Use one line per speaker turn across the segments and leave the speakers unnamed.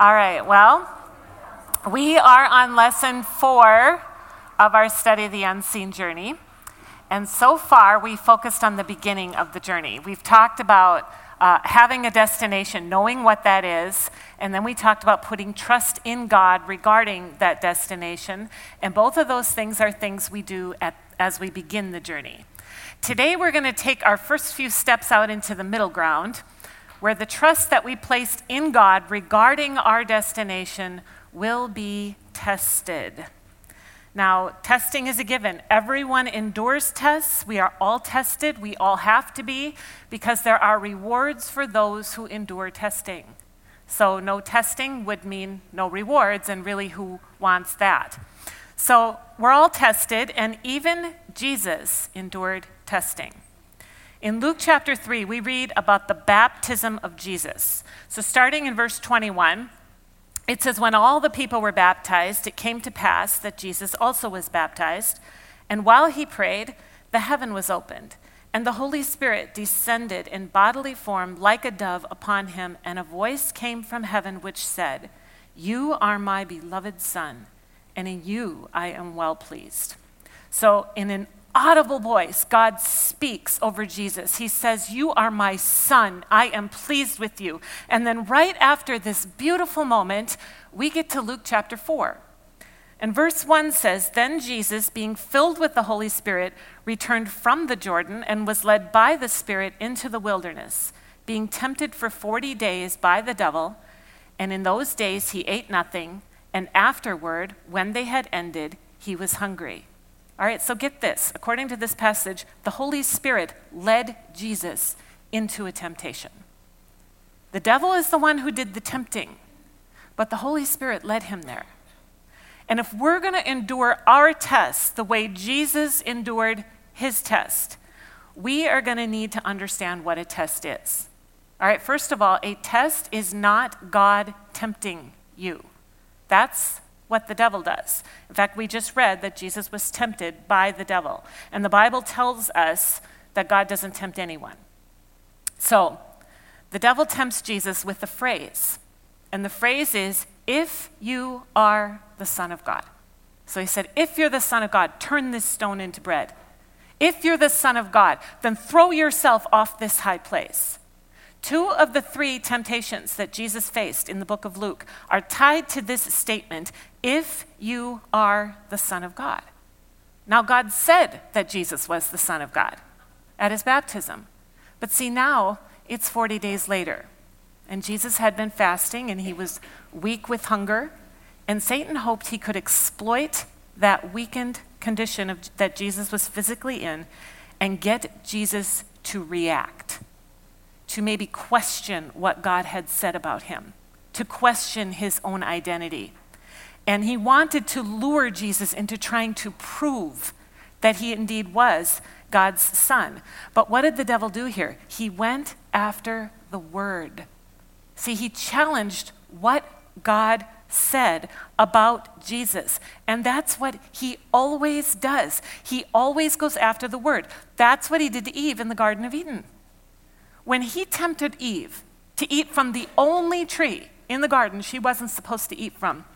All right, well, we are on lesson four of our study of the unseen journey. And so far, we focused on the beginning of the journey. We've talked about uh, having a destination, knowing what that is, and then we talked about putting trust in God regarding that destination. And both of those things are things we do at, as we begin the journey. Today, we're going to take our first few steps out into the middle ground where the trust that we placed in God regarding our destination will be tested. Now, testing is a given. Everyone endures tests. We are all tested. We all have to be because there are rewards for those who endure testing. So, no testing would mean no rewards, and really, who wants that? So, we're all tested, and even Jesus endured testing. In Luke chapter 3, we read about the baptism of Jesus. So, starting in verse 21, it says, When all the people were baptized, it came to pass that Jesus also was baptized. And while he prayed, the heaven was opened, and the Holy Spirit descended in bodily form like a dove upon him, and a voice came from heaven which said, You are my beloved Son, and in you I am well pleased. So, in an audible voice, God speaks over Jesus. He says, You are my son. I am pleased with you. And then, right after this beautiful moment, we get to Luke chapter 4. And verse 1 says, Then Jesus, being filled with the Holy Spirit, returned from the Jordan and was led by the Spirit into the wilderness, being tempted for 40 days by the devil. And in those days he ate nothing, and afterward, when they had ended, he was hungry. All right, so get this. According to this passage, the Holy Spirit led Jesus into a temptation. The devil is the one who did the tempting, but the Holy Spirit led him there. And if we're going to endure our test the way Jesus endured his test, we are going to need to understand what a test is. All right, first of all, a test is not God tempting you. That's what the devil does. In fact, we just read that Jesus was tempted by the devil. And the Bible tells us that God doesn't tempt anyone. So, the devil tempts Jesus with the phrase. And the phrase is, if you are the Son of God. So he said, if you're the Son of God, turn this stone into bread. If you're the Son of God, then throw yourself off this high place. Two of the three temptations that Jesus faced in the book of Luke are tied to this statement if you are the Son of God. Now, God said that Jesus was the Son of God at his baptism. But see, now it's 40 days later, and Jesus had been fasting and he was weak with hunger, and Satan hoped he could exploit that weakened condition of, that Jesus was physically in and get Jesus to react to maybe question what God had said about him, to question his own identity. And he wanted to lure Jesus into trying to prove that he indeed was God's son. But what did the devil do here? He went after the word. See, he challenged what God said about Jesus. And that's what he always does. He always goes after the word. That's what he did to Eve in the Garden of Eden. When he tempted Eve to eat from the only tree in the garden she wasn't supposed to eat from,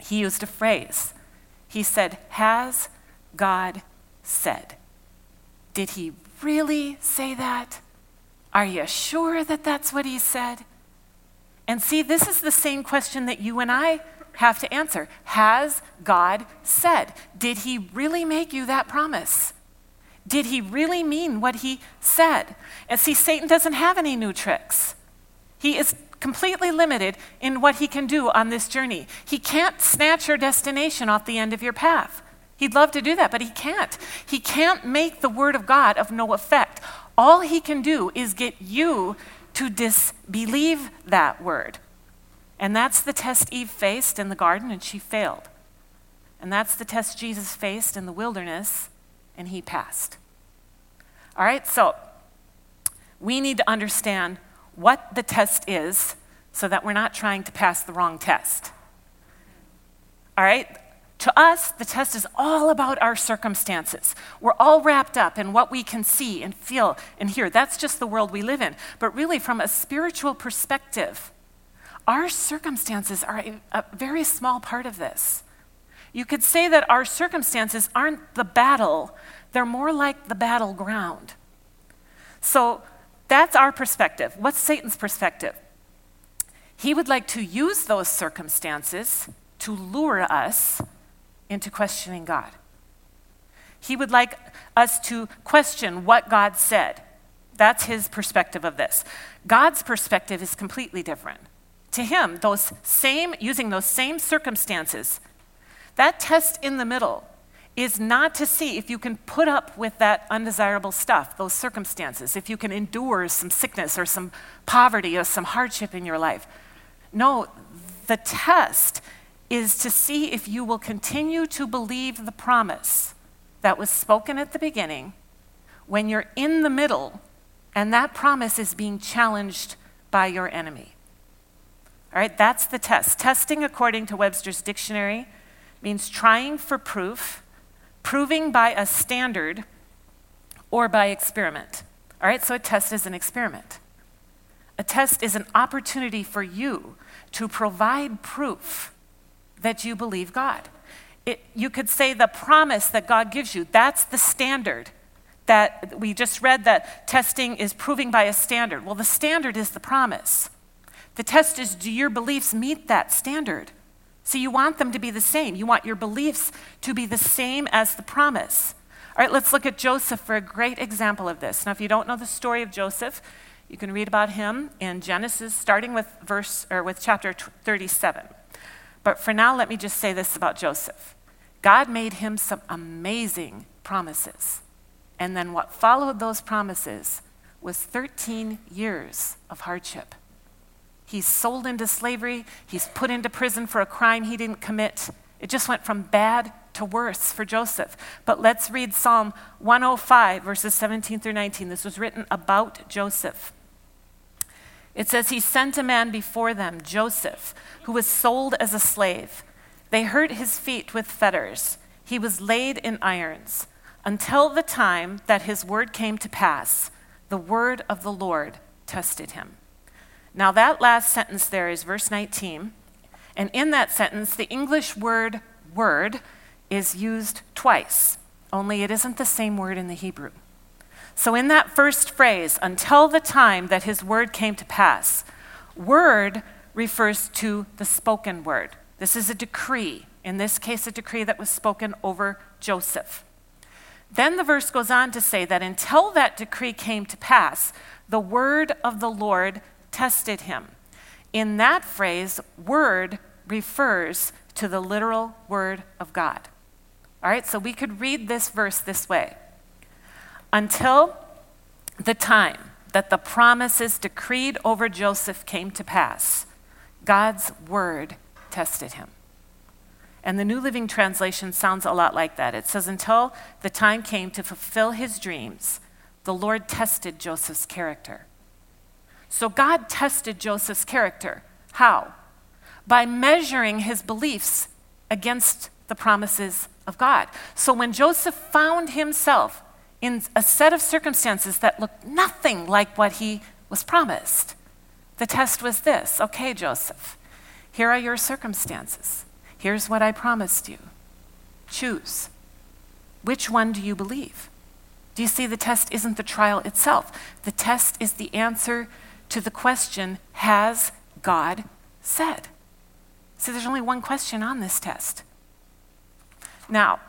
he used a phrase. He said, Has God said? Did he really say that? Are you sure that that's what he said? And see, this is the same question that you and I have to answer. Has God said? Did he really make you that promise? Did he really mean what he said? And see, Satan doesn't have any new tricks. He is completely limited in what he can do on this journey. He can't snatch your destination off the end of your path. He'd love to do that, but he can't. He can't make the word of God of no effect. All he can do is get you to disbelieve that word. And that's the test Eve faced in the garden, and she failed. And that's the test Jesus faced in the wilderness, and he passed. All right, so we need to understand what the test is so that we're not trying to pass the wrong test. All right? To us, the test is all about our circumstances. We're all wrapped up in what we can see and feel and hear. That's just the world we live in. But really, from a spiritual perspective, our circumstances are a, a very small part of this. You could say that our circumstances aren't the battle, they're more like the battleground. So that's our perspective. What's Satan's perspective? He would like to use those circumstances to lure us into questioning God. He would like us to question what God said. That's his perspective of this. God's perspective is completely different. To him, those same using those same circumstances, that test in the middle is not to see if you can put up with that undesirable stuff, those circumstances, if you can endure some sickness or some poverty or some hardship in your life. No, the test is to see if you will continue to believe the promise that was spoken at the beginning when you're in the middle and that promise is being challenged by your enemy. All right, that's the test. Testing, according to Webster's dictionary, means trying for proof, proving by a standard, or by experiment. All right, so a test is an experiment. A test is an opportunity for you to provide proof that you believe God. It, you could say the promise that God gives you, that's the standard that we just read that testing is proving by a standard. Well, the standard is the promise. The test is do your beliefs meet that standard? So you want them to be the same. You want your beliefs to be the same as the promise. All right, let's look at Joseph for a great example of this. Now, if you don't know the story of Joseph, you can read about him in Genesis, starting with verse or with chapter 37. But for now, let me just say this about Joseph God made him some amazing promises. And then what followed those promises was 13 years of hardship. He's sold into slavery, he's put into prison for a crime he didn't commit. It just went from bad to worse for Joseph. But let's read Psalm 105, verses 17 through 19. This was written about Joseph. It says, He sent a man before them, Joseph, who was sold as a slave. They hurt his feet with fetters. He was laid in irons until the time that his word came to pass. The word of the Lord tested him. Now, that last sentence there is verse 19. And in that sentence, the English word word is used twice, only it isn't the same word in the Hebrew. So, in that first phrase, until the time that his word came to pass, word refers to the spoken word. This is a decree, in this case, a decree that was spoken over Joseph. Then the verse goes on to say that until that decree came to pass, the word of the Lord tested him. In that phrase, word refers to the literal word of God. All right, so we could read this verse this way until the time that the promises decreed over Joseph came to pass, God's word tested him. And the New Living Translation sounds a lot like that. It says, Until the time came to fulfill his dreams, the Lord tested Joseph's character. So God tested Joseph's character. How? By measuring his beliefs against the promises of God. So when Joseph found himself in a set of circumstances that looked nothing like what he was promised. The test was this okay, Joseph, here are your circumstances. Here's what I promised you. Choose. Which one do you believe? Do you see the test isn't the trial itself? The test is the answer to the question Has God said? See, there's only one question on this test. Now,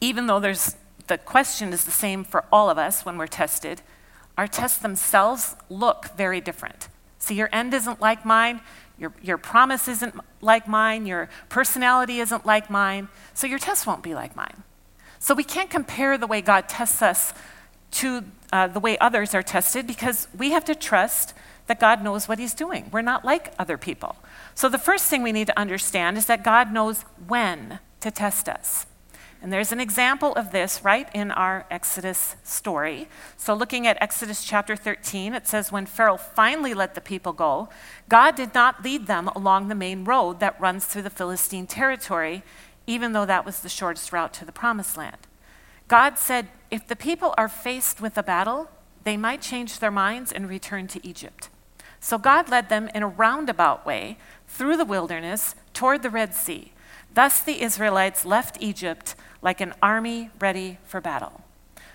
even though there's the question is the same for all of us when we're tested. Our tests themselves look very different. See, your end isn't like mine, your, your promise isn't like mine, your personality isn't like mine, so your test won't be like mine. So we can't compare the way God tests us to uh, the way others are tested because we have to trust that God knows what He's doing. We're not like other people. So the first thing we need to understand is that God knows when to test us. And there's an example of this right in our Exodus story. So, looking at Exodus chapter 13, it says, When Pharaoh finally let the people go, God did not lead them along the main road that runs through the Philistine territory, even though that was the shortest route to the promised land. God said, If the people are faced with a battle, they might change their minds and return to Egypt. So God led them in a roundabout way through the wilderness toward the Red Sea. Thus the Israelites left Egypt like an army ready for battle.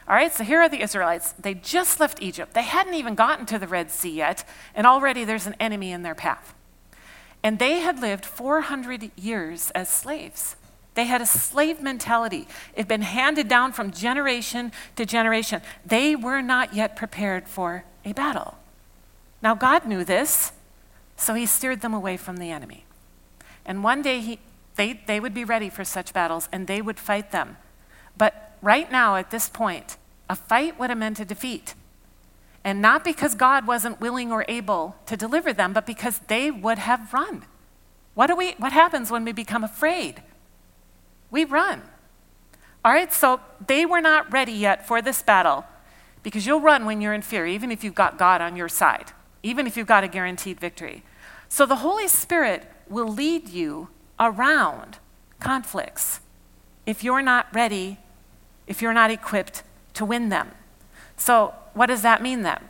All right, so here are the Israelites. They just left Egypt. They hadn't even gotten to the Red Sea yet, and already there's an enemy in their path. And they had lived 400 years as slaves. They had a slave mentality. It had been handed down from generation to generation. They were not yet prepared for a battle. Now, God knew this, so he steered them away from the enemy. And one day he, they, they would be ready for such battles and they would fight them. But right now, at this point, a fight would have meant a defeat. And not because God wasn't willing or able to deliver them, but because they would have run. What, do we, what happens when we become afraid? We run. All right, so they were not ready yet for this battle because you'll run when you're in fear, even if you've got God on your side even if you've got a guaranteed victory. So the Holy Spirit will lead you around conflicts if you're not ready, if you're not equipped to win them. So, what does that mean then?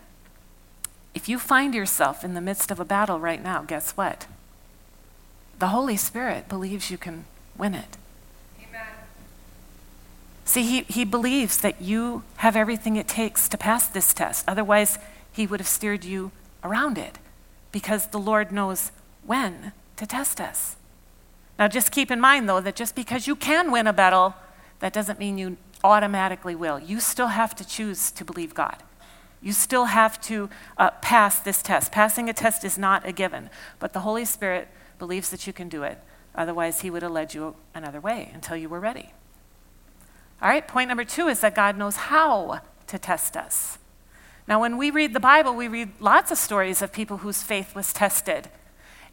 If you find yourself in the midst of a battle right now, guess what? The Holy Spirit believes you can win it. See, he, he believes that you have everything it takes to pass this test. Otherwise, he would have steered you around it because the Lord knows when to test us. Now, just keep in mind, though, that just because you can win a battle, that doesn't mean you automatically will. You still have to choose to believe God. You still have to uh, pass this test. Passing a test is not a given, but the Holy Spirit believes that you can do it. Otherwise, He would have led you another way until you were ready. All right, point number two is that God knows how to test us. Now, when we read the Bible, we read lots of stories of people whose faith was tested.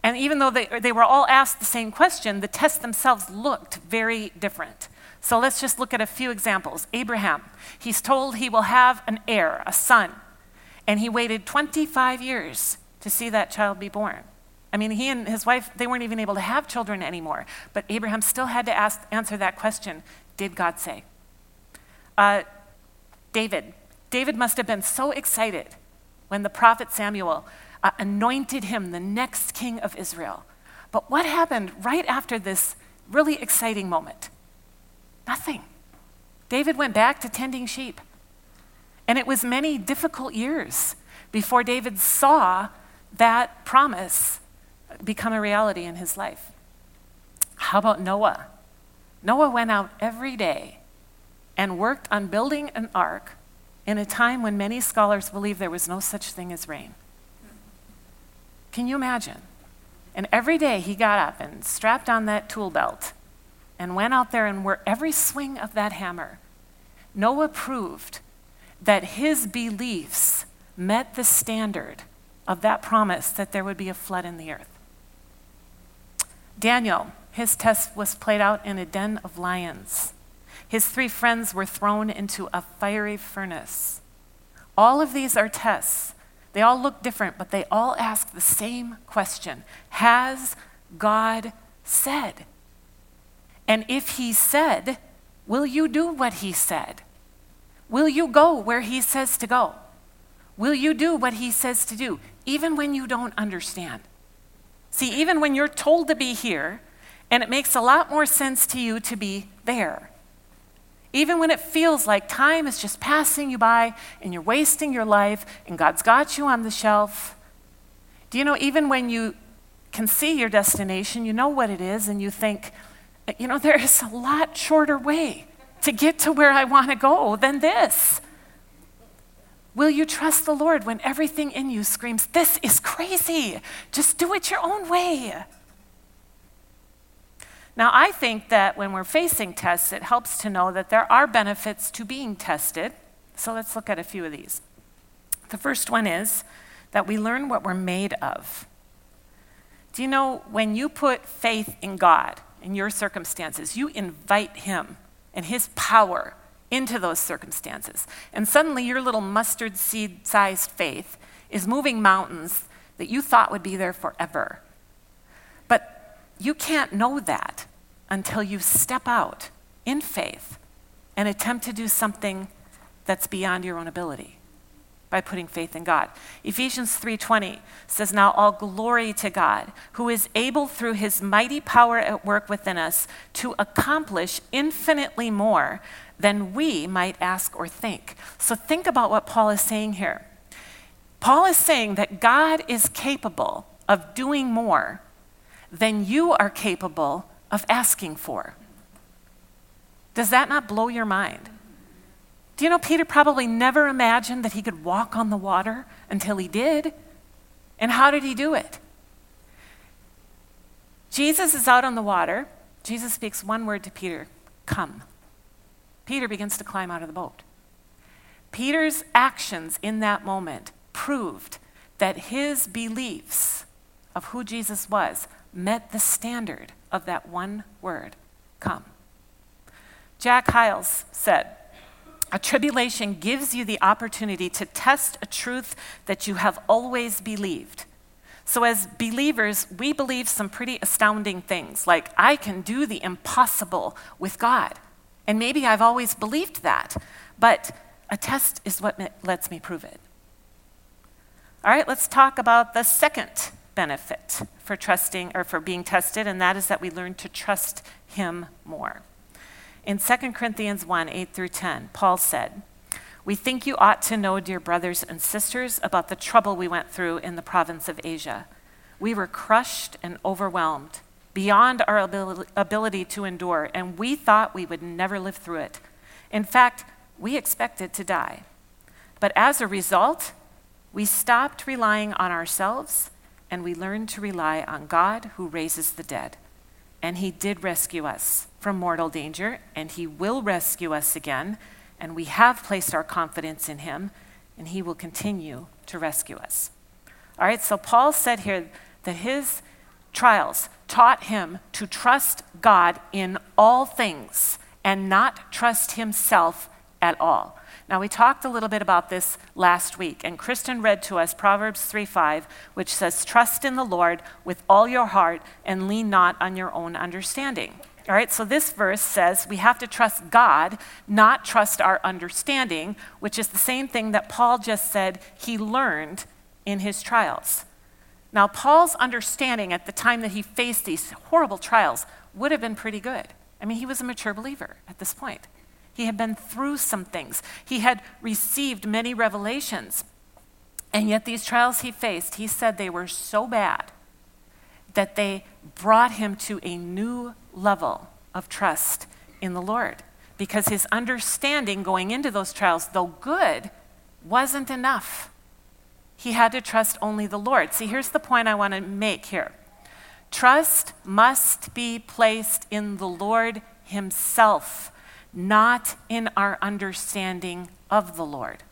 And even though they, they were all asked the same question, the tests themselves looked very different. So let's just look at a few examples. Abraham, he's told he will have an heir, a son, and he waited 25 years to see that child be born. I mean, he and his wife, they weren't even able to have children anymore, but Abraham still had to ask, answer that question Did God say? Uh, David, David must have been so excited when the prophet Samuel uh, anointed him the next king of Israel. But what happened right after this really exciting moment? Nothing. David went back to tending sheep. And it was many difficult years before David saw that promise become a reality in his life. How about Noah? Noah went out every day and worked on building an ark in a time when many scholars believe there was no such thing as rain. Can you imagine? And every day he got up and strapped on that tool belt and went out there and worked every swing of that hammer. Noah proved that his beliefs met the standard of that promise that there would be a flood in the earth. Daniel, his test was played out in a den of lions. His three friends were thrown into a fiery furnace. All of these are tests. They all look different, but they all ask the same question Has God said? And if He said, will you do what He said? Will you go where He says to go? Will you do what He says to do, even when you don't understand? See, even when you're told to be here, and it makes a lot more sense to you to be there. Even when it feels like time is just passing you by and you're wasting your life and God's got you on the shelf. Do you know, even when you can see your destination, you know what it is, and you think, you know, there is a lot shorter way to get to where I want to go than this. Will you trust the Lord when everything in you screams, This is crazy? Just do it your own way. Now, I think that when we're facing tests, it helps to know that there are benefits to being tested. So let's look at a few of these. The first one is that we learn what we're made of. Do you know when you put faith in God, in your circumstances, you invite Him and His power into those circumstances. And suddenly your little mustard seed sized faith is moving mountains that you thought would be there forever. You can't know that until you step out in faith and attempt to do something that's beyond your own ability. by putting faith in God. Ephesians 3:20 says now all glory to God who is able through his mighty power at work within us to accomplish infinitely more than we might ask or think. So think about what Paul is saying here. Paul is saying that God is capable of doing more than you are capable of asking for. Does that not blow your mind? Do you know Peter probably never imagined that he could walk on the water until he did? And how did he do it? Jesus is out on the water. Jesus speaks one word to Peter come. Peter begins to climb out of the boat. Peter's actions in that moment proved that his beliefs of who Jesus was met the standard of that one word come. Jack Hyles said, a tribulation gives you the opportunity to test a truth that you have always believed. So, as believers, we believe some pretty astounding things, like, I can do the impossible with God. And maybe I've always believed that, but a test is what lets me prove it. All right, let's talk about the second benefit for trusting or for being tested, and that is that we learn to trust Him more. In 2 Corinthians 1 8 through 10, Paul said, We think you ought to know, dear brothers and sisters, about the trouble we went through in the province of Asia. We were crushed and overwhelmed beyond our ability to endure, and we thought we would never live through it. In fact, we expected to die. But as a result, we stopped relying on ourselves and we learn to rely on God who raises the dead. And He did rescue us from mortal danger, and He will rescue us again. And we have placed our confidence in Him, and He will continue to rescue us. All right, so Paul said here that his trials taught him to trust God in all things and not trust himself at all. Now, we talked a little bit about this last week, and Kristen read to us Proverbs 3 5, which says, Trust in the Lord with all your heart and lean not on your own understanding. All right, so this verse says we have to trust God, not trust our understanding, which is the same thing that Paul just said he learned in his trials. Now, Paul's understanding at the time that he faced these horrible trials would have been pretty good. I mean, he was a mature believer at this point. He had been through some things, he had received many revelations. And yet, these trials he faced, he said they were so bad that they brought him to a new level of trust in the Lord. Because his understanding going into those trials, though good, wasn't enough. He had to trust only the Lord. See, here's the point I want to make here trust must be placed in the Lord Himself not in our understanding of the Lord.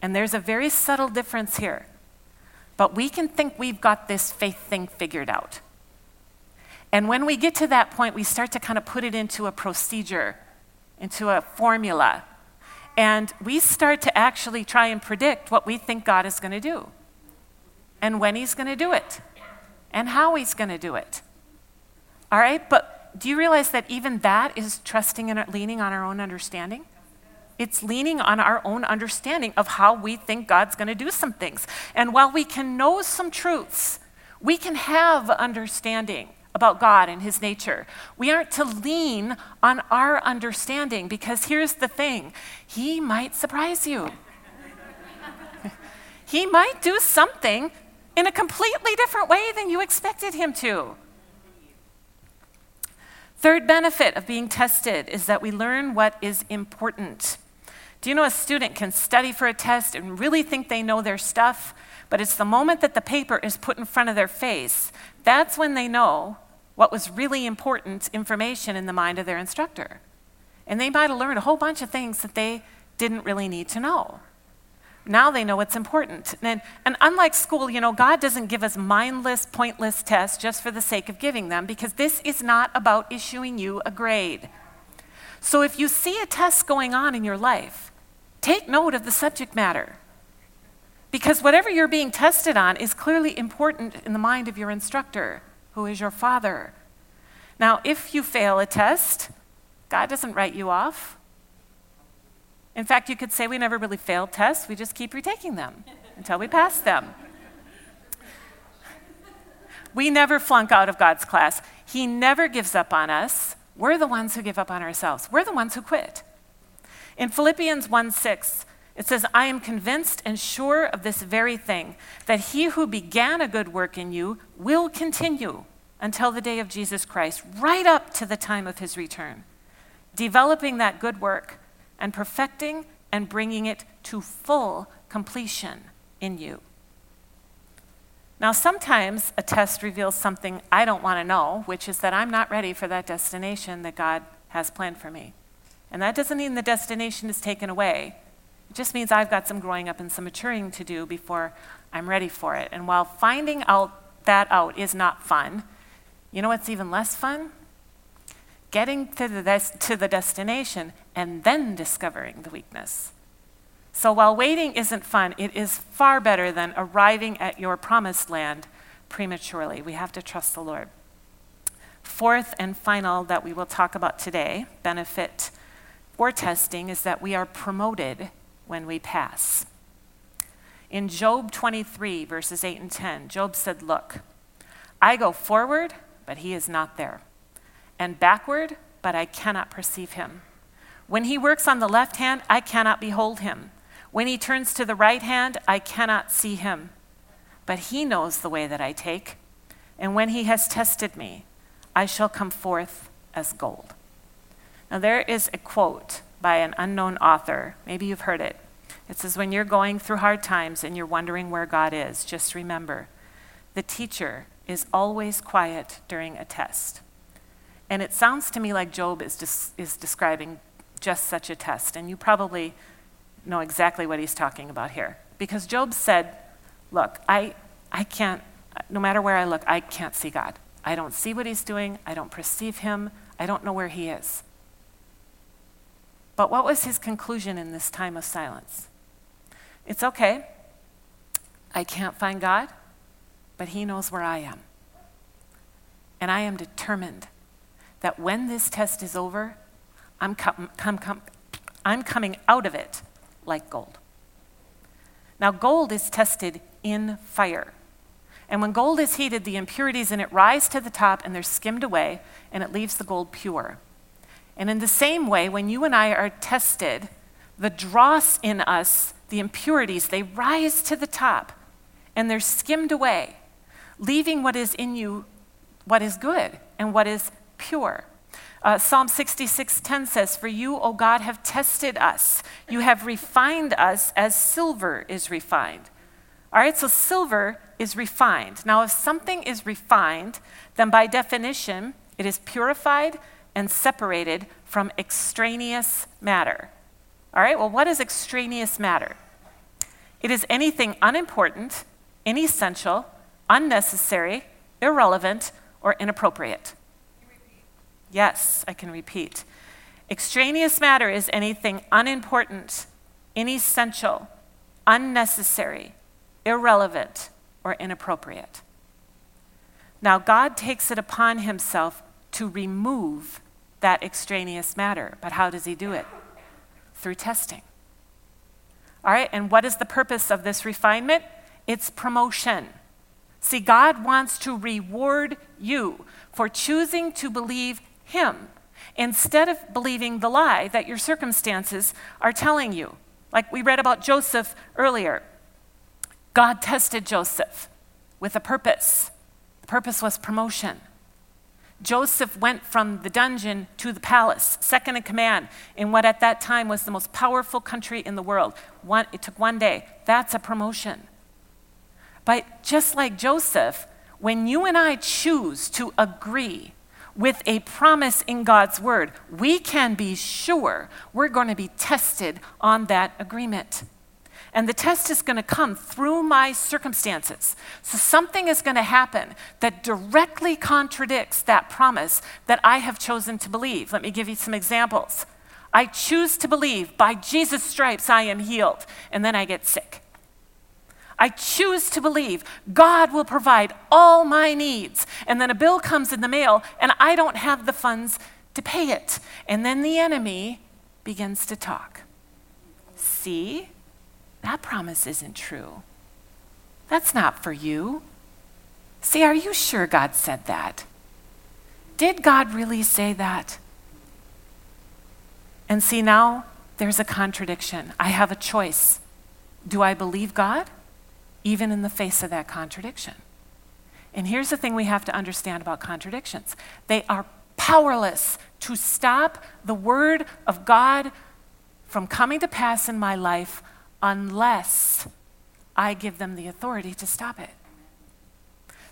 And there's a very subtle difference here. But we can think we've got this faith thing figured out. And when we get to that point, we start to kind of put it into a procedure, into a formula. And we start to actually try and predict what we think God is going to do, and when He's going to do it, and how He's going to do it. All right? But do you realize that even that is trusting and leaning on our own understanding? It's leaning on our own understanding of how we think God's going to do some things. And while we can know some truths, we can have understanding about God and His nature. We aren't to lean on our understanding because here's the thing He might surprise you. he might do something in a completely different way than you expected Him to. Third benefit of being tested is that we learn what is important. Do you know a student can study for a test and really think they know their stuff, but it's the moment that the paper is put in front of their face, that's when they know what was really important information in the mind of their instructor. And they might have learned a whole bunch of things that they didn't really need to know. Now they know what's important. And, and unlike school, you know, God doesn't give us mindless, pointless tests just for the sake of giving them because this is not about issuing you a grade. So if you see a test going on in your life, take note of the subject matter. Because whatever you're being tested on is clearly important in the mind of your instructor, who is your father. Now, if you fail a test, God doesn't write you off. In fact, you could say we never really failed tests, we just keep retaking them until we pass them. We never flunk out of God's class. He never gives up on us. We're the ones who give up on ourselves. We're the ones who quit. In Philippians 1 6, it says, I am convinced and sure of this very thing, that he who began a good work in you will continue until the day of Jesus Christ, right up to the time of his return, developing that good work and perfecting and bringing it to full completion in you. Now, sometimes a test reveals something I don't want to know, which is that I'm not ready for that destination that God has planned for me. And that doesn't mean the destination is taken away. It just means I've got some growing up and some maturing to do before I'm ready for it. And while finding out that out is not fun, you know what's even less fun? Getting to the, des- to the destination and then discovering the weakness. So while waiting isn't fun, it is far better than arriving at your promised land prematurely. We have to trust the Lord. Fourth and final that we will talk about today, benefit or testing, is that we are promoted when we pass. In Job 23, verses 8 and 10, Job said, Look, I go forward, but he is not there, and backward, but I cannot perceive him. When he works on the left hand, I cannot behold him. When he turns to the right hand, I cannot see him. But he knows the way that I take, and when he has tested me, I shall come forth as gold. Now, there is a quote by an unknown author. Maybe you've heard it. It says, When you're going through hard times and you're wondering where God is, just remember the teacher is always quiet during a test. And it sounds to me like Job is, des- is describing just such a test. And you probably know exactly what he's talking about here. Because Job said, Look, I, I can't, no matter where I look, I can't see God. I don't see what he's doing. I don't perceive him. I don't know where he is. But what was his conclusion in this time of silence? It's okay. I can't find God, but he knows where I am. And I am determined that when this test is over, I'm, com- com- com- I'm coming out of it like gold. Now, gold is tested in fire. And when gold is heated, the impurities in it rise to the top and they're skimmed away, and it leaves the gold pure. And in the same way, when you and I are tested, the dross in us, the impurities, they rise to the top and they're skimmed away, leaving what is in you, what is good and what is pure. Uh, Psalm 66:10 says, "For you, O God, have tested us. You have refined us as silver is refined." All right, so silver is refined. Now, if something is refined, then by definition, it is purified and separated from extraneous matter. All right, well, what is extraneous matter? It is anything unimportant, inessential, unnecessary, irrelevant, or inappropriate. Yes, I can repeat. Extraneous matter is anything unimportant, inessential, unnecessary, irrelevant, or inappropriate. Now, God takes it upon himself to remove that extraneous matter. But how does he do it? Through testing. All right, and what is the purpose of this refinement? It's promotion. See, God wants to reward you for choosing to believe him instead of believing the lie that your circumstances are telling you. Like we read about Joseph earlier. God tested Joseph with a purpose. The purpose was promotion. Joseph went from the dungeon to the palace, second in command in what at that time was the most powerful country in the world. One, it took one day. That's a promotion. But just like Joseph, when you and I choose to agree with a promise in God's word, we can be sure we're going to be tested on that agreement. And the test is going to come through my circumstances. So something is going to happen that directly contradicts that promise that I have chosen to believe. Let me give you some examples. I choose to believe by Jesus' stripes I am healed, and then I get sick. I choose to believe God will provide all my needs. And then a bill comes in the mail and I don't have the funds to pay it. And then the enemy begins to talk. see, that promise isn't true. That's not for you. See, are you sure God said that? Did God really say that? And see, now there's a contradiction. I have a choice. Do I believe God? Even in the face of that contradiction. And here's the thing we have to understand about contradictions they are powerless to stop the word of God from coming to pass in my life unless I give them the authority to stop it.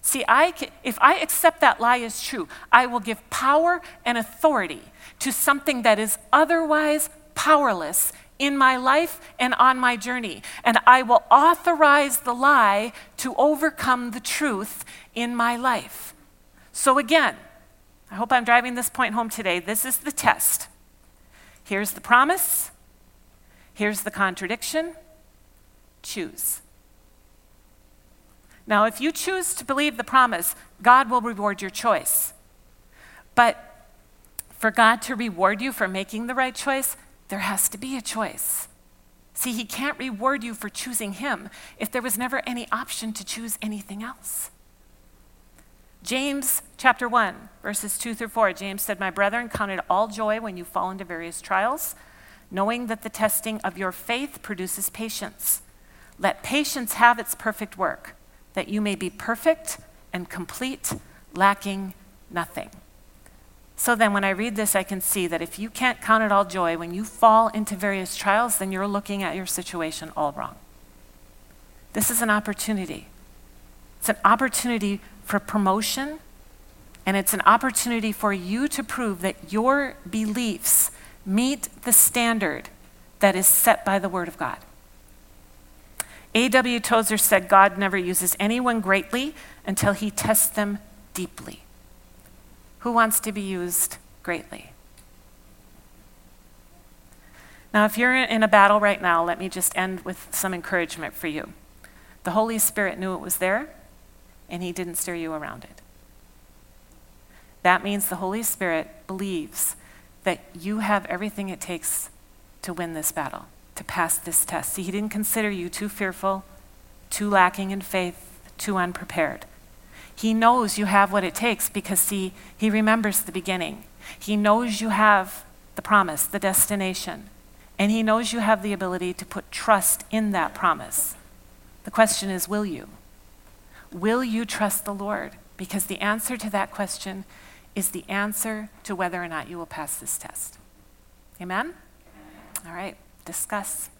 See, I if I accept that lie as true, I will give power and authority to something that is otherwise powerless in my life and on my journey. And I will authorize the lie to overcome the truth in my life. So, again, I hope I'm driving this point home today. This is the test. Here's the promise, here's the contradiction. Choose. Now, if you choose to believe the promise, God will reward your choice. But for God to reward you for making the right choice, there has to be a choice. See, He can't reward you for choosing Him if there was never any option to choose anything else. James chapter 1, verses 2 through 4, James said, My brethren, count it all joy when you fall into various trials, knowing that the testing of your faith produces patience. Let patience have its perfect work that you may be perfect and complete, lacking nothing. So then, when I read this, I can see that if you can't count it all joy when you fall into various trials, then you're looking at your situation all wrong. This is an opportunity. It's an opportunity for promotion, and it's an opportunity for you to prove that your beliefs meet the standard that is set by the Word of God. A.W. Tozer said God never uses anyone greatly until he tests them deeply. Who wants to be used greatly? Now, if you're in a battle right now, let me just end with some encouragement for you. The Holy Spirit knew it was there, and He didn't steer you around it. That means the Holy Spirit believes that you have everything it takes to win this battle to pass this test. See, he didn't consider you too fearful, too lacking in faith, too unprepared. He knows you have what it takes because, see, he remembers the beginning. He knows you have the promise, the destination, and he knows you have the ability to put trust in that promise. The question is, will you? Will you trust the Lord? Because the answer to that question is the answer to whether or not you will pass this test. Amen? All right discuss.